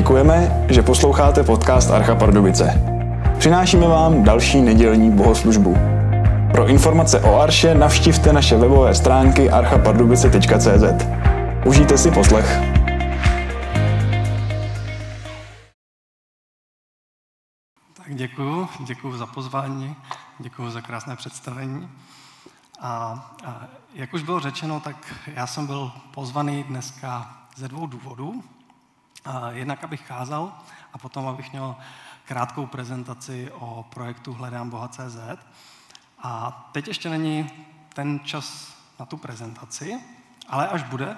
Děkujeme, že posloucháte podcast Archa Pardubice. Přinášíme vám další nedělní bohoslužbu. Pro informace o Arše navštivte naše webové stránky archapardubice.cz. Užijte si poslech. Tak děkuju, děkuju za pozvání, děkuju za krásné představení. A, a jak už bylo řečeno, tak já jsem byl pozvaný dneska ze dvou důvodů. Jednak, abych kázal a potom, abych měl krátkou prezentaci o projektu Hledám Boha.cz. A teď ještě není ten čas na tu prezentaci, ale až bude,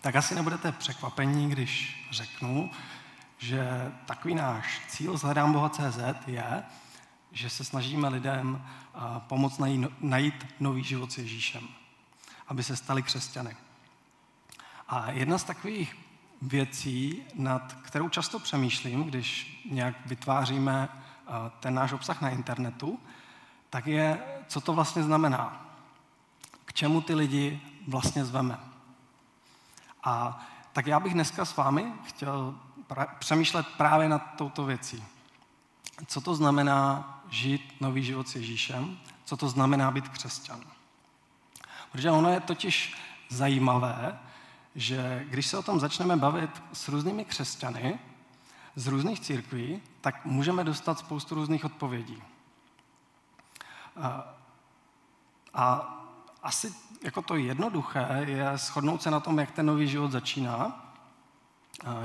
tak asi nebudete překvapení, když řeknu, že takový náš cíl s Hledám Boha.cz je, že se snažíme lidem pomoct najít nový život s Ježíšem, aby se stali křesťany. A jedna z takových věcí, nad kterou často přemýšlím, když nějak vytváříme ten náš obsah na internetu, tak je, co to vlastně znamená. K čemu ty lidi vlastně zveme. A tak já bych dneska s vámi chtěl pra- přemýšlet právě nad touto věcí. Co to znamená žít nový život s Ježíšem? Co to znamená být křesťan? Protože ono je totiž zajímavé, že když se o tom začneme bavit s různými křesťany z různých církví, tak můžeme dostat spoustu různých odpovědí. A, a asi jako to jednoduché je shodnout se na tom, jak ten nový život začíná,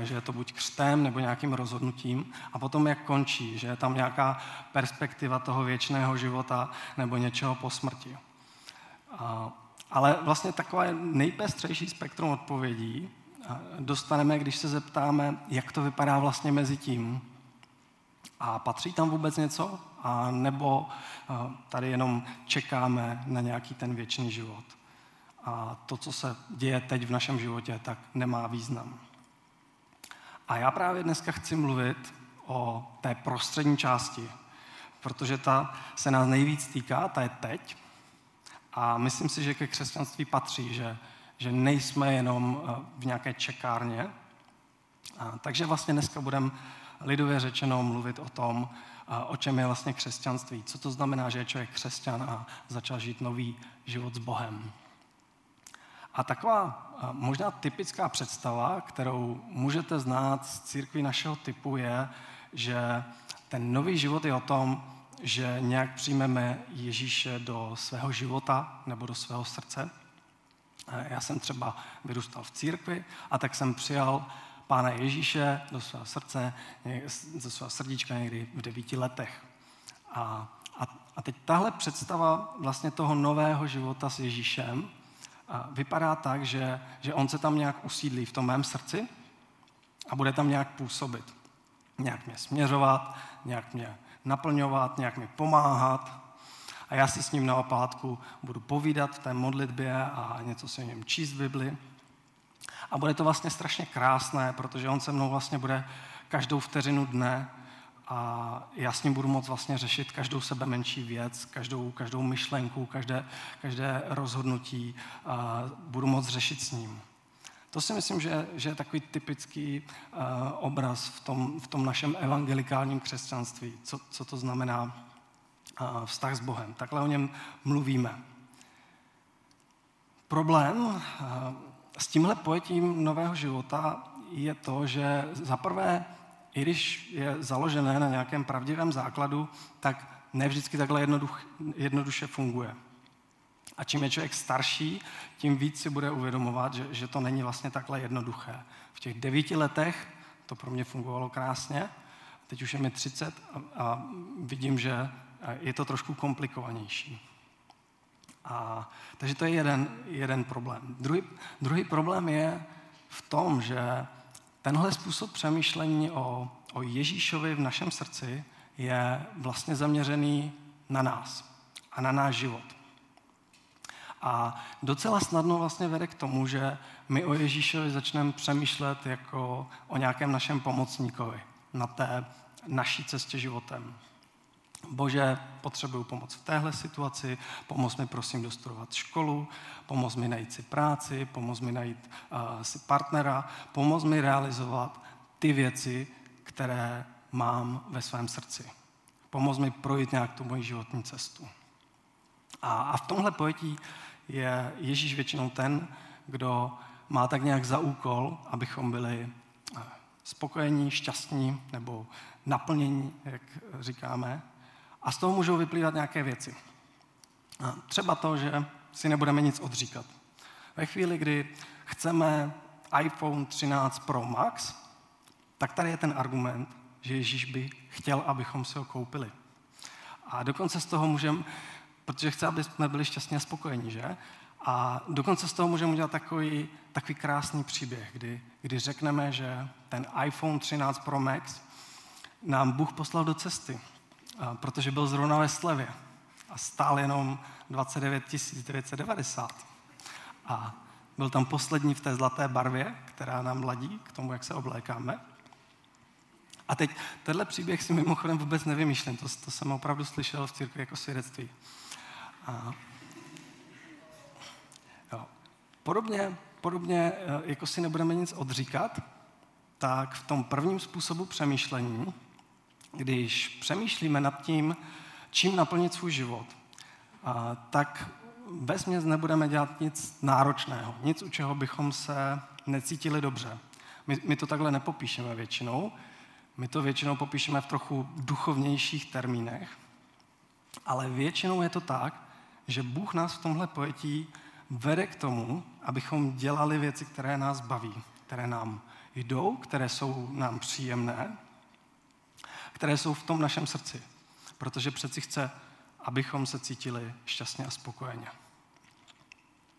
že je to buď křtem nebo nějakým rozhodnutím, a potom jak končí, že je tam nějaká perspektiva toho věčného života nebo něčeho po smrti. A ale vlastně takové nejpestřejší spektrum odpovědí dostaneme, když se zeptáme, jak to vypadá vlastně mezi tím. A patří tam vůbec něco? A nebo tady jenom čekáme na nějaký ten věčný život? A to, co se děje teď v našem životě, tak nemá význam. A já právě dneska chci mluvit o té prostřední části, protože ta se nás nejvíc týká, ta je teď, a myslím si, že ke křesťanství patří, že, že nejsme jenom eh, v nějaké čekárně. A, takže vlastně dneska budeme lidově řečeno mluvit o tom, a, o čem je vlastně křesťanství. Co to znamená, že je člověk křesťan a začal žít nový život s Bohem. A taková a, možná typická představa, kterou můžete znát z církví našeho typu, je, že ten nový život je o tom, že nějak přijmeme Ježíše do svého života nebo do svého srdce. Já jsem třeba vyrůstal v církvi a tak jsem přijal Pána Ježíše do svého srdce, do svého srdíčka někdy v devíti letech. A, a, a teď tahle představa vlastně toho nového života s Ježíšem vypadá tak, že, že on se tam nějak usídlí v tom mém srdci a bude tam nějak působit. Nějak mě směřovat, nějak mě naplňovat, nějak mi pomáhat. A já si s ním na opátku budu povídat v té modlitbě a něco si o něm číst v Bibli. A bude to vlastně strašně krásné, protože on se mnou vlastně bude každou vteřinu dne a já s ním budu moct vlastně řešit každou sebe menší věc, každou, každou myšlenku, každé, každé rozhodnutí a budu moct řešit s ním. To si myslím, že, že je takový typický uh, obraz v tom, v tom našem evangelikálním křesťanství, co, co to znamená uh, vztah s Bohem. Takhle o něm mluvíme. Problém uh, s tímhle pojetím nového života je to, že zaprvé, i když je založené na nějakém pravdivém základu, tak ne vždycky takhle jednoduch, jednoduše funguje. A čím je člověk starší, tím víc si bude uvědomovat, že, že to není vlastně takhle jednoduché. V těch devíti letech to pro mě fungovalo krásně, teď už je mi 30 a, a vidím, že je to trošku komplikovanější. A, takže to je jeden, jeden problém. Druhý, druhý problém je v tom, že tenhle způsob přemýšlení o, o Ježíšovi v našem srdci je vlastně zaměřený na nás a na náš život. A docela snadno vlastně vede k tomu, že my o Ježíšovi začneme přemýšlet jako o nějakém našem pomocníkovi na té naší cestě životem. Bože, potřebuju pomoc v téhle situaci, pomoz mi prosím dostudovat školu, pomoz mi najít si práci, pomoz mi najít uh, si partnera, pomoz mi realizovat ty věci, které mám ve svém srdci. Pomoz mi projít nějak tu moji životní cestu. A, a v tomhle pojetí je Ježíš většinou ten, kdo má tak nějak za úkol, abychom byli eh, spokojení, šťastní nebo naplnění, jak říkáme. A z toho můžou vyplývat nějaké věci. A třeba to, že si nebudeme nic odříkat. Ve chvíli, kdy chceme iPhone 13 Pro Max, tak tady je ten argument, že Ježíš by chtěl, abychom si ho koupili. A dokonce z toho můžeme, protože chce, aby jsme byli šťastní a spokojení, že? A dokonce z toho můžeme udělat takový, takový krásný příběh, kdy, kdy řekneme, že ten iPhone 13 Pro Max nám Bůh poslal do cesty, protože byl zrovna ve slevě a stál jenom 29 990. A byl tam poslední v té zlaté barvě, která nám ladí k tomu, jak se oblékáme. A teď, tenhle příběh si mimochodem vůbec nevymýšlím, to, to jsem opravdu slyšel v církvi jako svědectví. A, jo. Podobně, podobně, eh, jako si nebudeme nic odříkat, tak v tom prvním způsobu přemýšlení, když přemýšlíme nad tím, čím naplnit svůj život, a, tak bez nebudeme dělat nic náročného, nic, u čeho bychom se necítili dobře. My, my to takhle nepopíšeme většinou, my to většinou popíšeme v trochu duchovnějších termínech, ale většinou je to tak, že Bůh nás v tomhle pojetí vede k tomu, abychom dělali věci, které nás baví, které nám jdou, které jsou nám příjemné, které jsou v tom našem srdci. Protože přeci chce, abychom se cítili šťastně a spokojeně.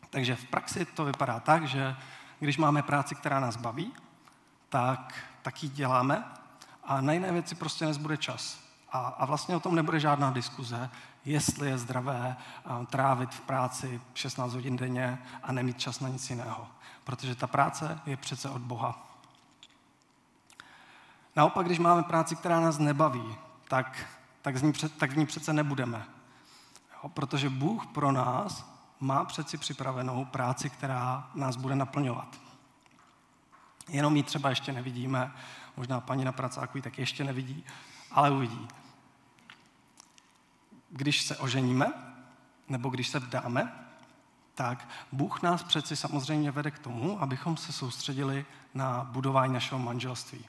Takže v praxi to vypadá tak, že když máme práci, která nás baví, tak, tak ji děláme a na jiné věci prostě nezbude čas. A, a vlastně o tom nebude žádná diskuze, jestli je zdravé trávit v práci 16 hodin denně a nemít čas na nic jiného. Protože ta práce je přece od Boha. Naopak, když máme práci, která nás nebaví, tak, tak, z ní, tak v ní přece nebudeme. Jo, protože Bůh pro nás má přeci připravenou práci, která nás bude naplňovat. Jenom ji třeba ještě nevidíme, možná paní na pracáku ji tak ještě nevidí, ale uvidí. Když se oženíme, nebo když se vdáme, tak Bůh nás přeci samozřejmě vede k tomu, abychom se soustředili na budování našeho manželství.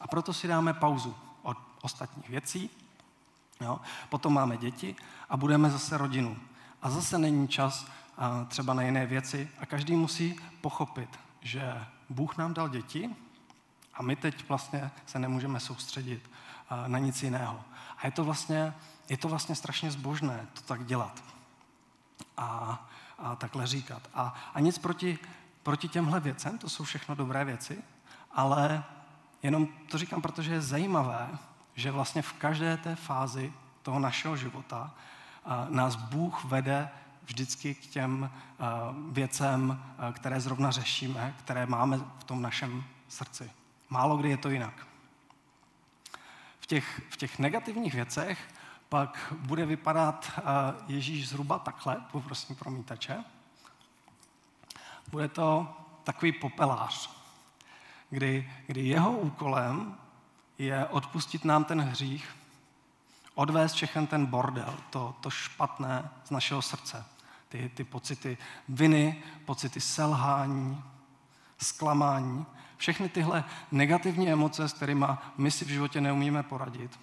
A proto si dáme pauzu od ostatních věcí, jo? potom máme děti a budeme zase rodinu. A zase není čas a třeba na jiné věci a každý musí pochopit, že Bůh nám dal děti a my teď vlastně se nemůžeme soustředit na nic jiného. A je to vlastně, je to vlastně strašně zbožné to tak dělat a, a takhle říkat. A, a nic proti, proti těmhle věcem, to jsou všechno dobré věci, ale jenom to říkám, protože je zajímavé, že vlastně v každé té fázi toho našeho života nás Bůh vede vždycky k těm věcem, které zrovna řešíme, které máme v tom našem srdci. Málo kdy je to jinak. V těch, v těch negativních věcech pak bude vypadat Ježíš zhruba takhle, poprosím promítače. Bude to takový popelář, kdy, kdy jeho úkolem je odpustit nám ten hřích, odvést všechen ten bordel, to, to špatné z našeho srdce. Ty, ty pocity viny, pocity selhání, zklamání, všechny tyhle negativní emoce, s kterými my si v životě neumíme poradit,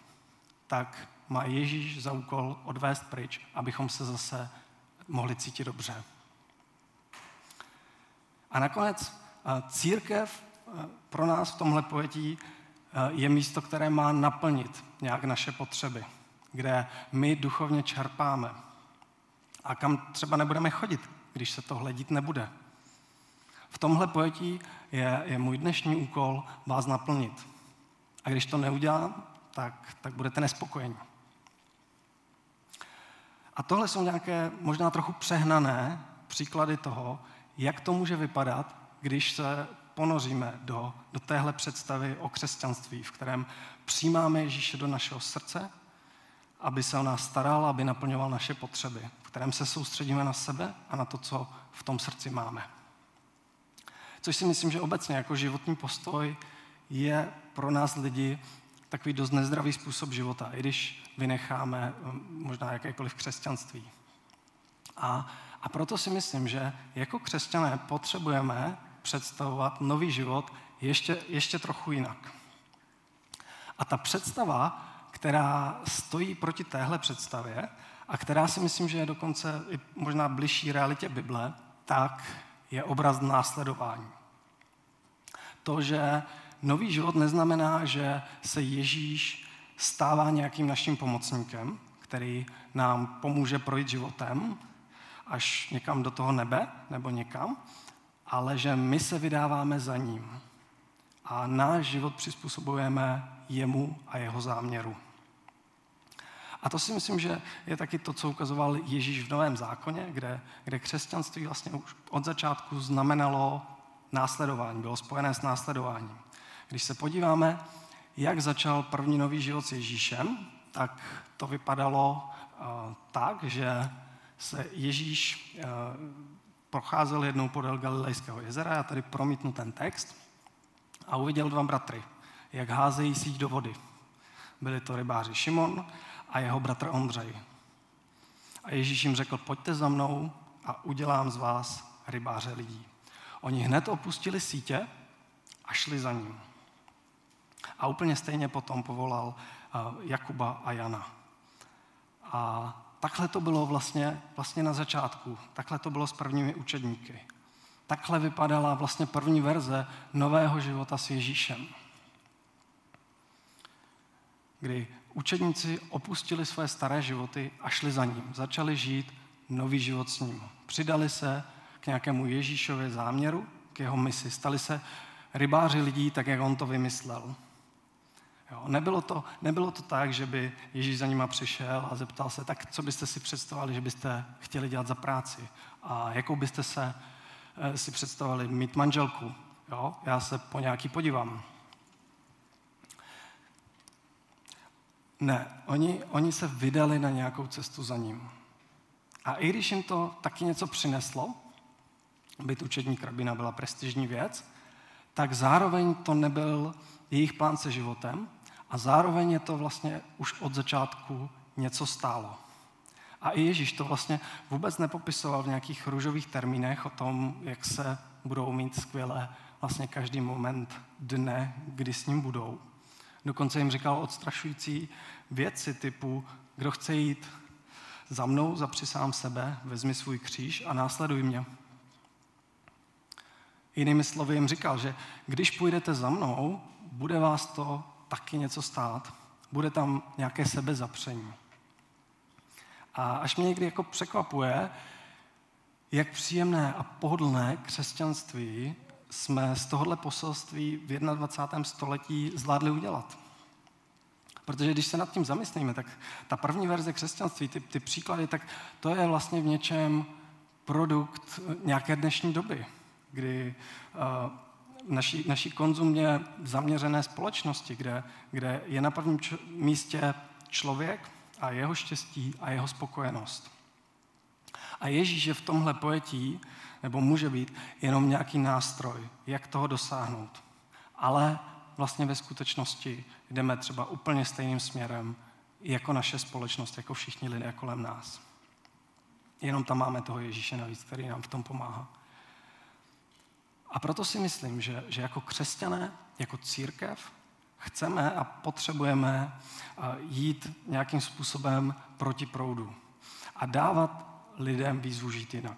tak má Ježíš za úkol odvést pryč, abychom se zase mohli cítit dobře. A nakonec eh, církev eh, pro nás v tomhle pojetí eh, je místo, které má naplnit nějak naše potřeby, kde my duchovně čerpáme a kam třeba nebudeme chodit, když se to hledit nebude. V tomhle pojetí je, je můj dnešní úkol vás naplnit. A když to neudělám, tak, tak budete nespokojení. A tohle jsou nějaké možná trochu přehnané příklady toho, jak to může vypadat, když se ponoříme do, do téhle představy o křesťanství, v kterém přijímáme Ježíše do našeho srdce, aby se o nás staral, aby naplňoval naše potřeby, v kterém se soustředíme na sebe a na to, co v tom srdci máme. Což si myslím, že obecně jako životní postoj je pro nás lidi takový dost nezdravý způsob života, i když vynecháme možná jakékoliv křesťanství. A, a proto si myslím, že jako křesťané potřebujeme představovat nový život ještě, ještě trochu jinak. A ta představa, která stojí proti téhle představě a která si myslím, že je dokonce i možná bližší realitě Bible, tak je obraz následování. To, že nový život neznamená, že se Ježíš stává nějakým naším pomocníkem, který nám pomůže projít životem až někam do toho nebe nebo někam, ale že my se vydáváme za ním a náš život přizpůsobujeme jemu a jeho záměru. A to si myslím, že je taky to, co ukazoval Ježíš v Novém zákoně, kde, kde křesťanství vlastně už od začátku znamenalo následování, bylo spojené s následováním. Když se podíváme, jak začal první nový život s Ježíšem, tak to vypadalo uh, tak, že se Ježíš uh, procházel jednou podél Galilejského jezera, já tady promítnu ten text, a uviděl dva bratry, jak házejí síť do vody. Byli to rybáři Šimon a jeho bratr Ondřej. A Ježíš jim řekl, pojďte za mnou a udělám z vás rybáře lidí. Oni hned opustili sítě a šli za ním. A úplně stejně potom povolal eh, Jakuba a Jana. A takhle to bylo vlastně, vlastně na začátku. Takhle to bylo s prvními učedníky. Takhle vypadala vlastně první verze nového života s Ježíšem. Kdy učedníci opustili své staré životy a šli za ním. Začali žít nový život s ním. Přidali se k nějakému Ježíšově záměru, k jeho misi. Stali se rybáři lidí, tak jak on to vymyslel. Jo, nebylo, to, nebylo to tak, že by Ježíš za nima přišel a zeptal se, tak co byste si představovali, že byste chtěli dělat za práci a jakou byste se eh, si představovali mít manželku. Jo, já se po nějaký podívám. Ne, oni, oni se vydali na nějakou cestu za ním. A i když jim to taky něco přineslo, být učedník rabina byla prestižní věc, tak zároveň to nebyl jejich plán se životem a zároveň je to vlastně už od začátku něco stálo. A i Ježíš to vlastně vůbec nepopisoval v nějakých růžových termínech o tom, jak se budou mít skvěle vlastně každý moment dne, kdy s ním budou. Dokonce jim říkal odstrašující věci typu, kdo chce jít za mnou, zapři sám sebe, vezmi svůj kříž a následuj mě. Jinými slovy jim říkal, že když půjdete za mnou, bude vás to taky něco stát. Bude tam nějaké sebezapření. A až mě někdy jako překvapuje, jak příjemné a pohodlné křesťanství jsme z tohohle poselství v 21. století zvládli udělat. Protože když se nad tím zamyslíme, tak ta první verze křesťanství, ty, ty příklady, tak to je vlastně v něčem produkt nějaké dnešní doby, kdy uh, naší, naší konzumně zaměřené společnosti, kde, kde je na prvním č- místě člověk a jeho štěstí a jeho spokojenost. A Ježíš je v tomhle pojetí, nebo může být, jenom nějaký nástroj, jak toho dosáhnout. Ale vlastně ve skutečnosti jdeme třeba úplně stejným směrem jako naše společnost, jako všichni lidé kolem nás. Jenom tam máme toho Ježíše navíc, který nám v tom pomáhá. A proto si myslím, že, že jako křesťané, jako církev, chceme a potřebujeme jít nějakým způsobem proti proudu a dávat lidem výzvu žít jinak.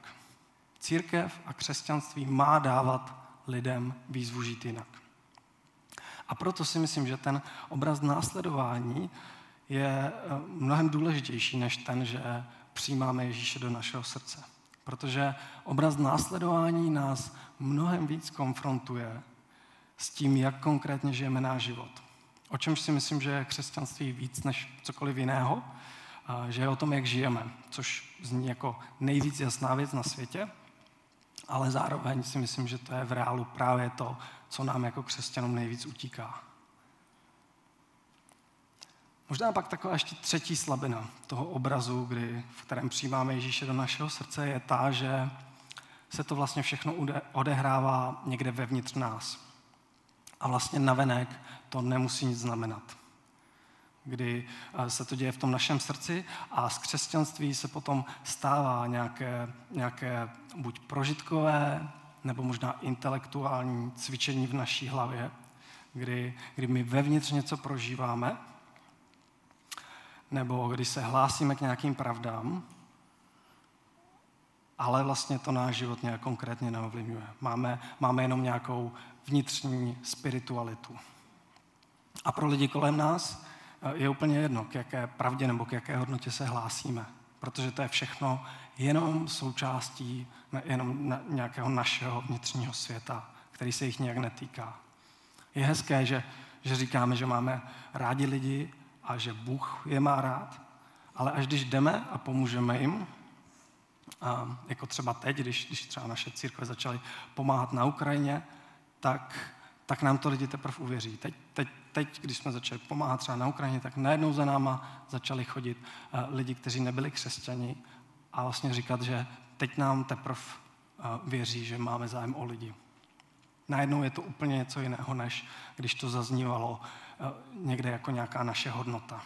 Církev a křesťanství má dávat lidem výzvu žít jinak. A proto si myslím, že ten obraz následování je e, mnohem důležitější než ten, že přijímáme Ježíše do našeho srdce. Protože obraz následování nás mnohem víc konfrontuje s tím, jak konkrétně žijeme náš život. O čemž si myslím, že je křesťanství víc než cokoliv jiného, že je o tom, jak žijeme, což zní jako nejvíc jasná věc na světě, ale zároveň si myslím, že to je v reálu právě to, co nám jako křesťanům nejvíc utíká. Možná pak taková ještě třetí slabina toho obrazu, kdy, v kterém přijímáme Ježíše do našeho srdce, je ta, že se to vlastně všechno odehrává někde vevnitř nás. A vlastně navenek to nemusí nic znamenat. Kdy eh, se to děje v tom našem srdci a z křesťanství se potom stává nějaké, nějaké buď prožitkové, nebo možná intelektuální cvičení v naší hlavě, kdy, kdy my vevnitř něco prožíváme, nebo když se hlásíme k nějakým pravdám, ale vlastně to náš život nějak konkrétně neovlivňuje. Máme, máme jenom nějakou vnitřní spiritualitu. A pro lidi kolem nás eh, je úplně jedno, k jaké pravdě nebo k jaké hodnotě se hlásíme. Protože to je všechno jenom součástí jenom nějakého našeho vnitřního světa, který se jich nějak netýká. Je hezké, že, že říkáme, že máme rádi lidi a že Bůh je má rád, ale až když jdeme a pomůžeme jim, a jako třeba teď, když, když třeba naše církve začaly pomáhat na Ukrajině, tak, tak nám to lidi teprve uvěří. Teď, teď, teď, když jsme začali pomáhat třeba na Ukrajině, tak najednou za náma začali chodit uh, lidi, kteří nebyli křesťani a vlastně říkat, že teď nám teprve uh, věří, že máme zájem o lidi. Najednou je to úplně něco jiného, než když to zaznívalo někde jako nějaká naše hodnota.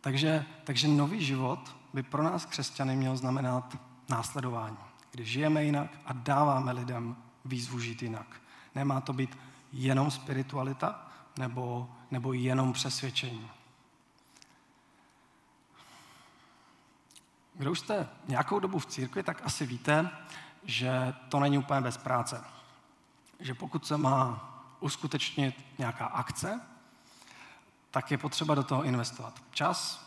Takže, takže nový život by pro nás křesťany měl znamenat následování, kdy žijeme jinak a dáváme lidem výzvu žít jinak. Nemá to být jenom spiritualita nebo, nebo jenom přesvědčení. Kdo už jste nějakou dobu v církvi, tak asi víte, že to není úplně bez práce. Že pokud se má uskutečnit nějaká akce, tak je potřeba do toho investovat čas,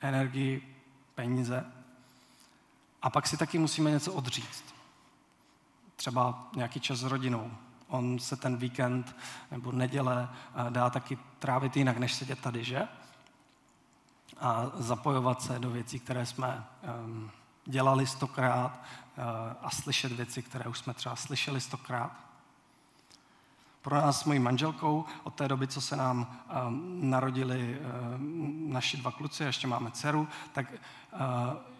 energii, peníze. A pak si taky musíme něco odříct. Třeba nějaký čas s rodinou. On se ten víkend nebo neděle eh, dá taky trávit jinak, než sedět tady, že? A zapojovat se do věcí, které jsme um, dělali stokrát uh, a slyšet věci, které už jsme třeba slyšeli stokrát. Pro nás s mojí manželkou od té doby, co se nám um, narodili um, naši dva kluci, ještě máme dceru, tak uh,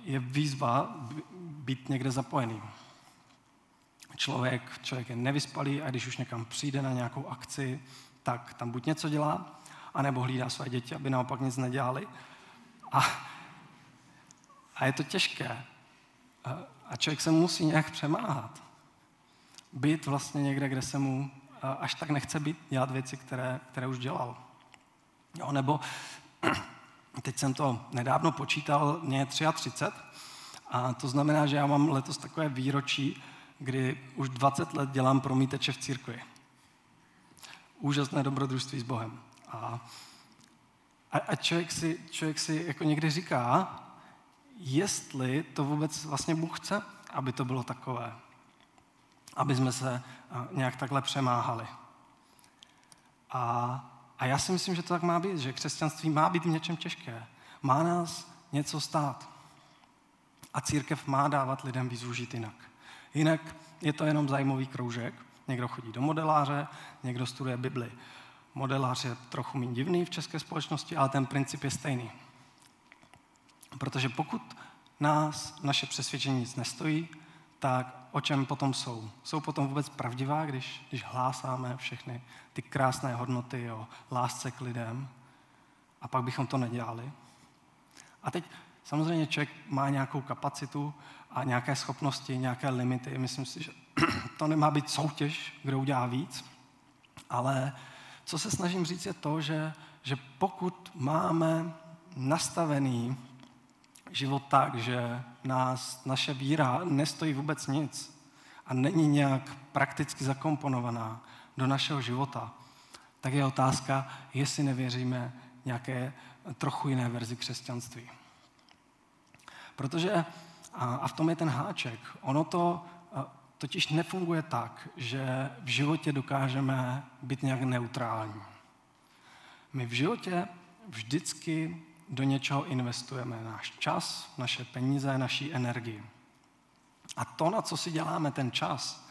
je výzva být někde zapojený. Člověk, člověk je nevyspalý a když už někam přijde na nějakou akci, tak tam buď něco dělá, anebo hlídá své děti, aby naopak nic nedělali. A, a je to těžké. A člověk se musí nějak přemáhat. Být vlastně někde, kde se mu až tak nechce být, dělat věci, které, které už dělal. Jo, nebo teď jsem to nedávno počítal, mě je 33 a to znamená, že já mám letos takové výročí, kdy už 20 let dělám promíteče v církvi. Úžasné dobrodružství s Bohem. A, a, a člověk, si, člověk si jako někdy říká, jestli to vůbec vlastně Bůh chce, aby to bylo takové aby jsme se nějak takhle přemáhali. A, a já si myslím, že to tak má být, že křesťanství má být v něčem těžké. Má nás něco stát. A církev má dávat lidem výzvu žít jinak. Jinak je to jenom zajímavý kroužek. Někdo chodí do modeláře, někdo studuje Bibli. Modelář je trochu méně divný v české společnosti, ale ten princip je stejný. Protože pokud nás naše přesvědčení nic nestojí, tak o čem potom jsou? Jsou potom vůbec pravdivá, když, když hlásáme všechny ty krásné hodnoty o lásce k lidem a pak bychom to nedělali? A teď samozřejmě člověk má nějakou kapacitu a nějaké schopnosti, nějaké limity. Myslím si, že to nemá být soutěž, kdo udělá víc, ale co se snažím říct je to, že, že pokud máme nastavený život tak, že nás, naše víra nestojí vůbec nic a není nějak prakticky zakomponovaná do našeho života, tak je otázka, jestli nevěříme nějaké trochu jiné verzi křesťanství. Protože, a v tom je ten háček, ono to totiž nefunguje tak, že v životě dokážeme být nějak neutrální. My v životě vždycky do něčeho investujeme náš čas, naše peníze, naší energii. A to, na co si děláme ten čas,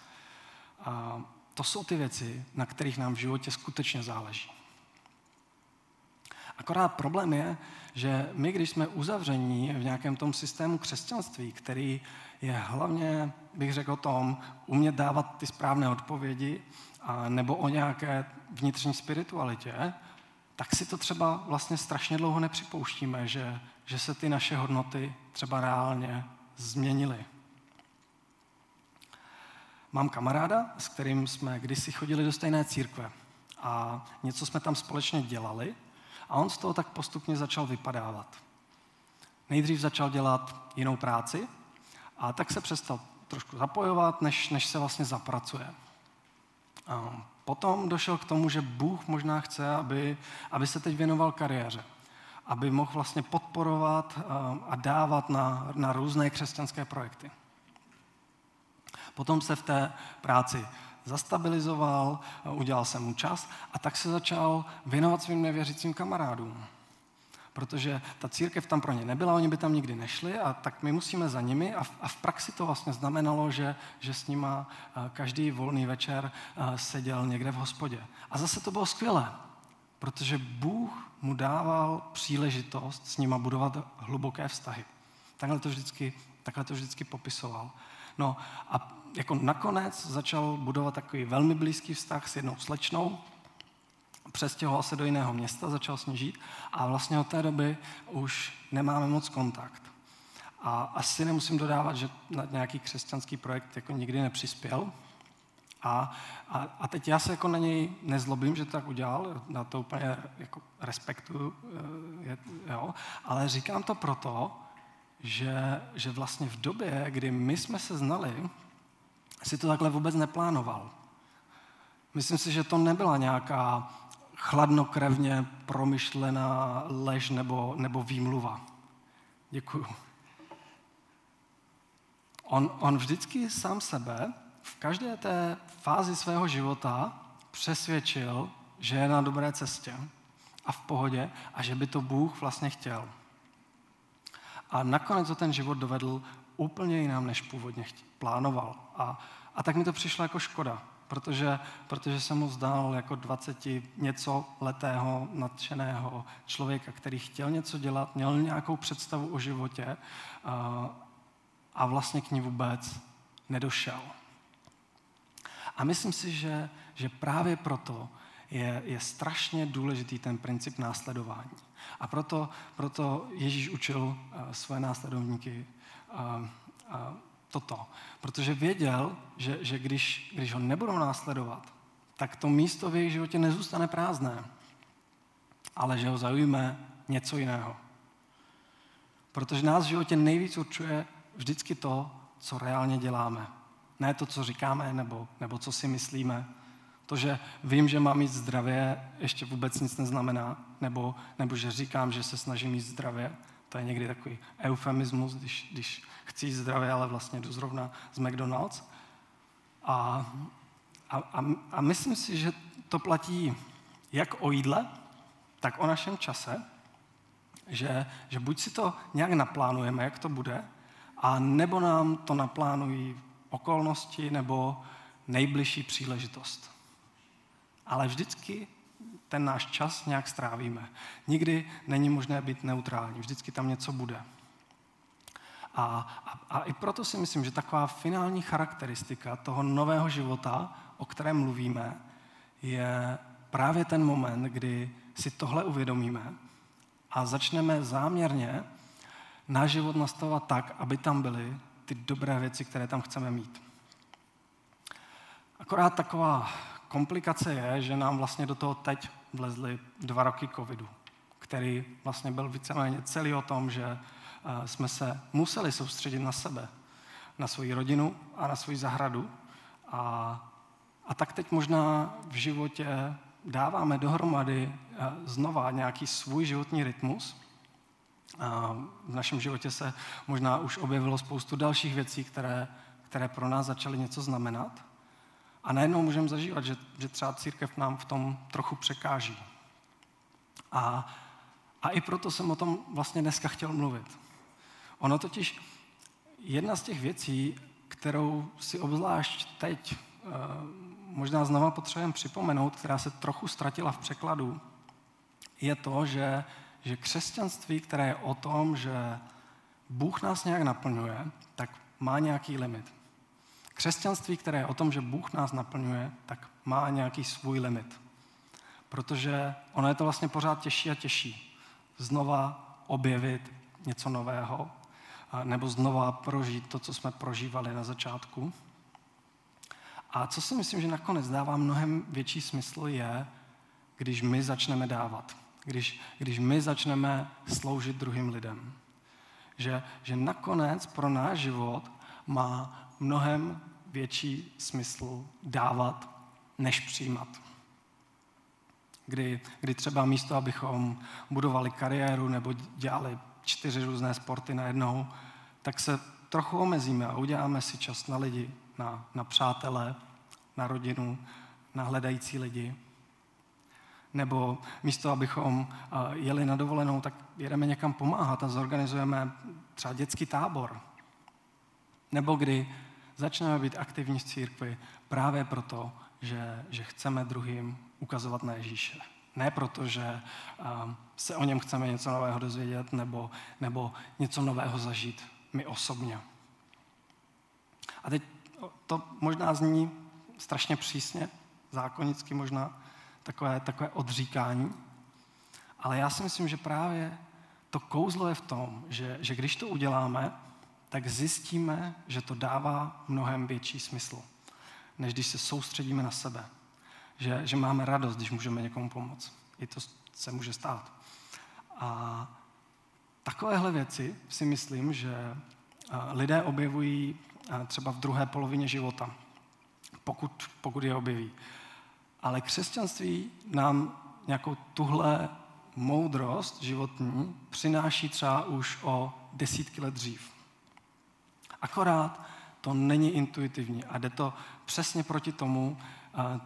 to jsou ty věci, na kterých nám v životě skutečně záleží. Akorát problém je, že my, když jsme uzavření v nějakém tom systému křesťanství, který je hlavně, bych řekl o tom, umět dávat ty správné odpovědi a, nebo o nějaké vnitřní spiritualitě, tak si to třeba vlastně strašně dlouho nepřipouštíme, že, že se ty naše hodnoty třeba reálně změnily. Mám kamaráda, s kterým jsme kdysi chodili do stejné církve a něco jsme tam společně dělali a on z toho tak postupně začal vypadávat. Nejdřív začal dělat jinou práci a tak se přestal trošku zapojovat, než, než se vlastně zapracuje. A potom došel k tomu, že Bůh možná chce, aby, aby se teď věnoval kariéře. Aby mohl vlastně podporovat a dávat na, na různé křesťanské projekty. Potom se v té práci zastabilizoval, udělal jsem mu čas a tak se začal věnovat svým nevěřícím kamarádům. Protože ta církev tam pro ně nebyla, oni by tam nikdy nešli a tak my musíme za nimi a v, a v praxi to vlastně znamenalo, že, že s nima každý volný večer seděl někde v hospodě. A zase to bylo skvělé, protože Bůh mu dával příležitost s nima budovat hluboké vztahy. Takhle to vždycky, takhle to vždycky popisoval. No a jako nakonec začal budovat takový velmi blízký vztah s jednou slečnou, přestěhoval se do jiného města, začal s ní žít a vlastně od té doby už nemáme moc kontakt. A asi nemusím dodávat, že na nějaký křesťanský projekt jako nikdy nepřispěl. A, a, a teď já se jako na něj nezlobím, že to tak udělal, na to úplně jako respektuju, eh, je, jo, ale říkám to proto, že, že vlastně v době, kdy my jsme se znali, si to takhle vůbec neplánoval. Myslím si, že to nebyla nějaká chladnokrevně promyšlená lež nebo, nebo výmluva. Děkuju. On, on vždycky sám sebe v každé té fázi svého života přesvědčil, že je na dobré cestě a v pohodě a že by to Bůh vlastně chtěl. A nakonec to ten život dovedl úplně jinam, než původně plánoval. A, a tak mi to přišlo jako škoda, protože, protože jsem mu zdál jako 20 něco letého, nadšeného člověka, který chtěl něco dělat, měl nějakou představu o životě a, a vlastně k ní vůbec nedošel. A myslím si, že, že právě proto je, je strašně důležitý ten princip následování. A proto, proto Ježíš učil uh, svoje následovníky uh, uh, toto. Protože věděl, že, že když, když ho nebudou následovat, tak to místo v jejich životě nezůstane prázdné, ale že ho zaujme něco jiného. Protože nás v životě nejvíc určuje vždycky to, co reálně děláme. Ne to, co říkáme nebo, nebo co si myslíme. To, že vím, že mám mít zdravě, ještě vůbec nic neznamená. Nebo, nebo že říkám, že se snažím mít zdravě. To je někdy takový eufemismus, když, když chci zdravě, ale vlastně jdu zrovna z McDonald's. A, a, a, a myslím si, že to platí jak o jídle, tak o našem čase, že, že buď si to nějak naplánujeme, jak to bude, a nebo nám to naplánují okolnosti nebo nejbližší příležitost. Ale vždycky ten náš čas nějak strávíme. Nikdy není možné být neutrální, vždycky tam něco bude. A, a, a i proto si myslím, že taková finální charakteristika toho nového života, o kterém mluvíme, je právě ten moment, kdy si tohle uvědomíme a začneme záměrně náš život nastavovat tak, aby tam byly ty dobré věci, které tam chceme mít. Akorát taková komplikace je, že nám vlastně do toho teď vlezly dva roky covidu, který vlastně byl víceméně celý o tom, že eh, jsme se museli soustředit na sebe, na svoji rodinu a na svoji zahradu. A, a tak teď možná v životě dáváme dohromady eh, znova nějaký svůj životní rytmus. A v našem životě se možná už objevilo spoustu dalších věcí, které, které pro nás začaly něco znamenat. A najednou můžeme zažívat, že, že třeba církev nám v tom trochu překáží. A, a i proto jsem o tom vlastně dneska chtěl mluvit. Ono totiž, jedna z těch věcí, kterou si obzvlášť teď eh, možná znova potřebujeme připomenout, která se trochu ztratila v překladu, je to, že, že křesťanství, které je o tom, že Bůh nás nějak naplňuje, tak má nějaký limit. Křesťanství, které je o tom, že Bůh nás naplňuje, tak má nějaký svůj limit. Protože ono je to vlastně pořád těžší a těžší. Znova objevit něco nového, nebo znova prožít to, co jsme prožívali na začátku. A co si myslím, že nakonec dává mnohem větší smysl, je, když my začneme dávat. Když, když my začneme sloužit druhým lidem. Že, že nakonec pro náš život má mnohem větší smysl dávat, než přijímat. Kdy, kdy třeba místo, abychom budovali kariéru nebo dělali čtyři různé sporty najednou, tak se trochu omezíme a uděláme si čas na lidi, na, na přátele, na rodinu, na hledající lidi. Nebo místo, abychom jeli na dovolenou, tak jedeme někam pomáhat a zorganizujeme třeba dětský tábor. Nebo kdy začneme být aktivní v církvi právě proto, že, že chceme druhým ukazovat na Ježíše. Ne proto, že um, se o něm chceme něco nového dozvědět nebo, nebo něco nového zažít my osobně. A teď to možná zní strašně přísně, zákonicky možná, takové, takové odříkání, ale já si myslím, že právě to kouzlo je v tom, že, že když to uděláme, tak zjistíme, že to dává mnohem větší smysl, než když se soustředíme na sebe. Že, že máme radost, když můžeme někomu pomoct. I to se může stát. A takovéhle věci si myslím, že lidé objevují třeba v druhé polovině života, pokud, pokud je objeví. Ale křesťanství nám nějakou tuhle moudrost životní přináší třeba už o desítky let dřív. Akorát to není intuitivní a jde to přesně proti tomu,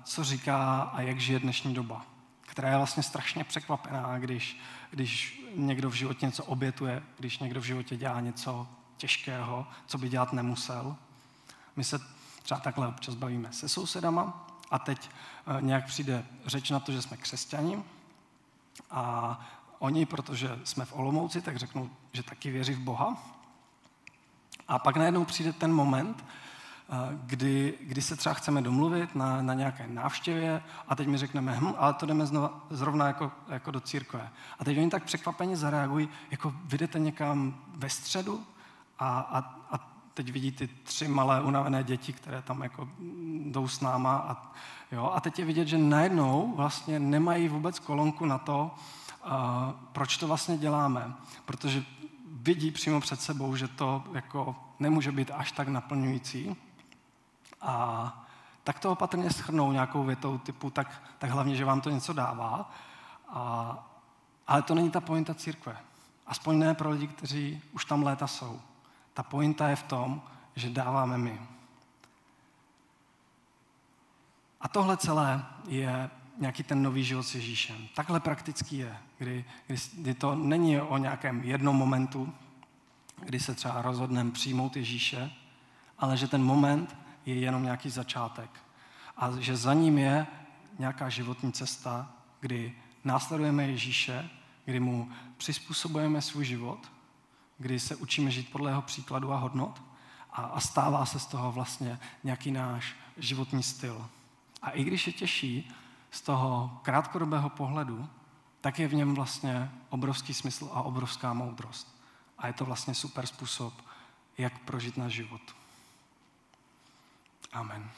co říká a jak žije dnešní doba, která je vlastně strašně překvapená, když, když někdo v životě něco obětuje, když někdo v životě dělá něco těžkého, co by dělat nemusel. My se třeba takhle občas bavíme se sousedama a teď e, nějak přijde řeč na to, že jsme křesťani a oni, protože jsme v Olomouci, tak řeknou, že taky věří v Boha a pak najednou přijde ten moment, eh, kdy, kdy se třeba chceme domluvit na, na nějaké návštěvě a teď mi řekneme, hm, ale to jdeme znova, zrovna jako, jako do církve. A teď oni tak překvapeně zareagují, jako vyjdete někam ve středu a, a, a teď vidí ty tři malé unavené děti, které tam jako jdou s náma a, jo, a teď je vidět, že najednou vlastně nemají vůbec kolonku na to, uh, proč to vlastně děláme. Protože vidí přímo před sebou, že to jako nemůže být až tak naplňující. A tak to opatrně schrnou nějakou větou typu, tak, tak hlavně, že vám to něco dává. A, ale to není ta pointa církve. Aspoň ne pro lidi, kteří už tam léta jsou. Ta pointa je v tom, že dáváme my. A tohle celé je nějaký ten nový život s Ježíšem. Takhle praktický je, kdy, kdy, kdy to není o nějakém jednom momentu, kdy se třeba rozhodneme přijmout Ježíše, ale že ten moment je jenom nějaký začátek. A že za ním je nějaká životní cesta, kdy následujeme Ježíše, kdy mu přizpůsobujeme svůj život, kdy se učíme žít podle jeho příkladu a hodnot a, a stává se z toho vlastně nějaký náš životní styl. A i když je těžší, z toho krátkodobého pohledu, tak je v něm vlastně obrovský smysl a obrovská moudrost. A je to vlastně super způsob, jak prožít náš život. Amen.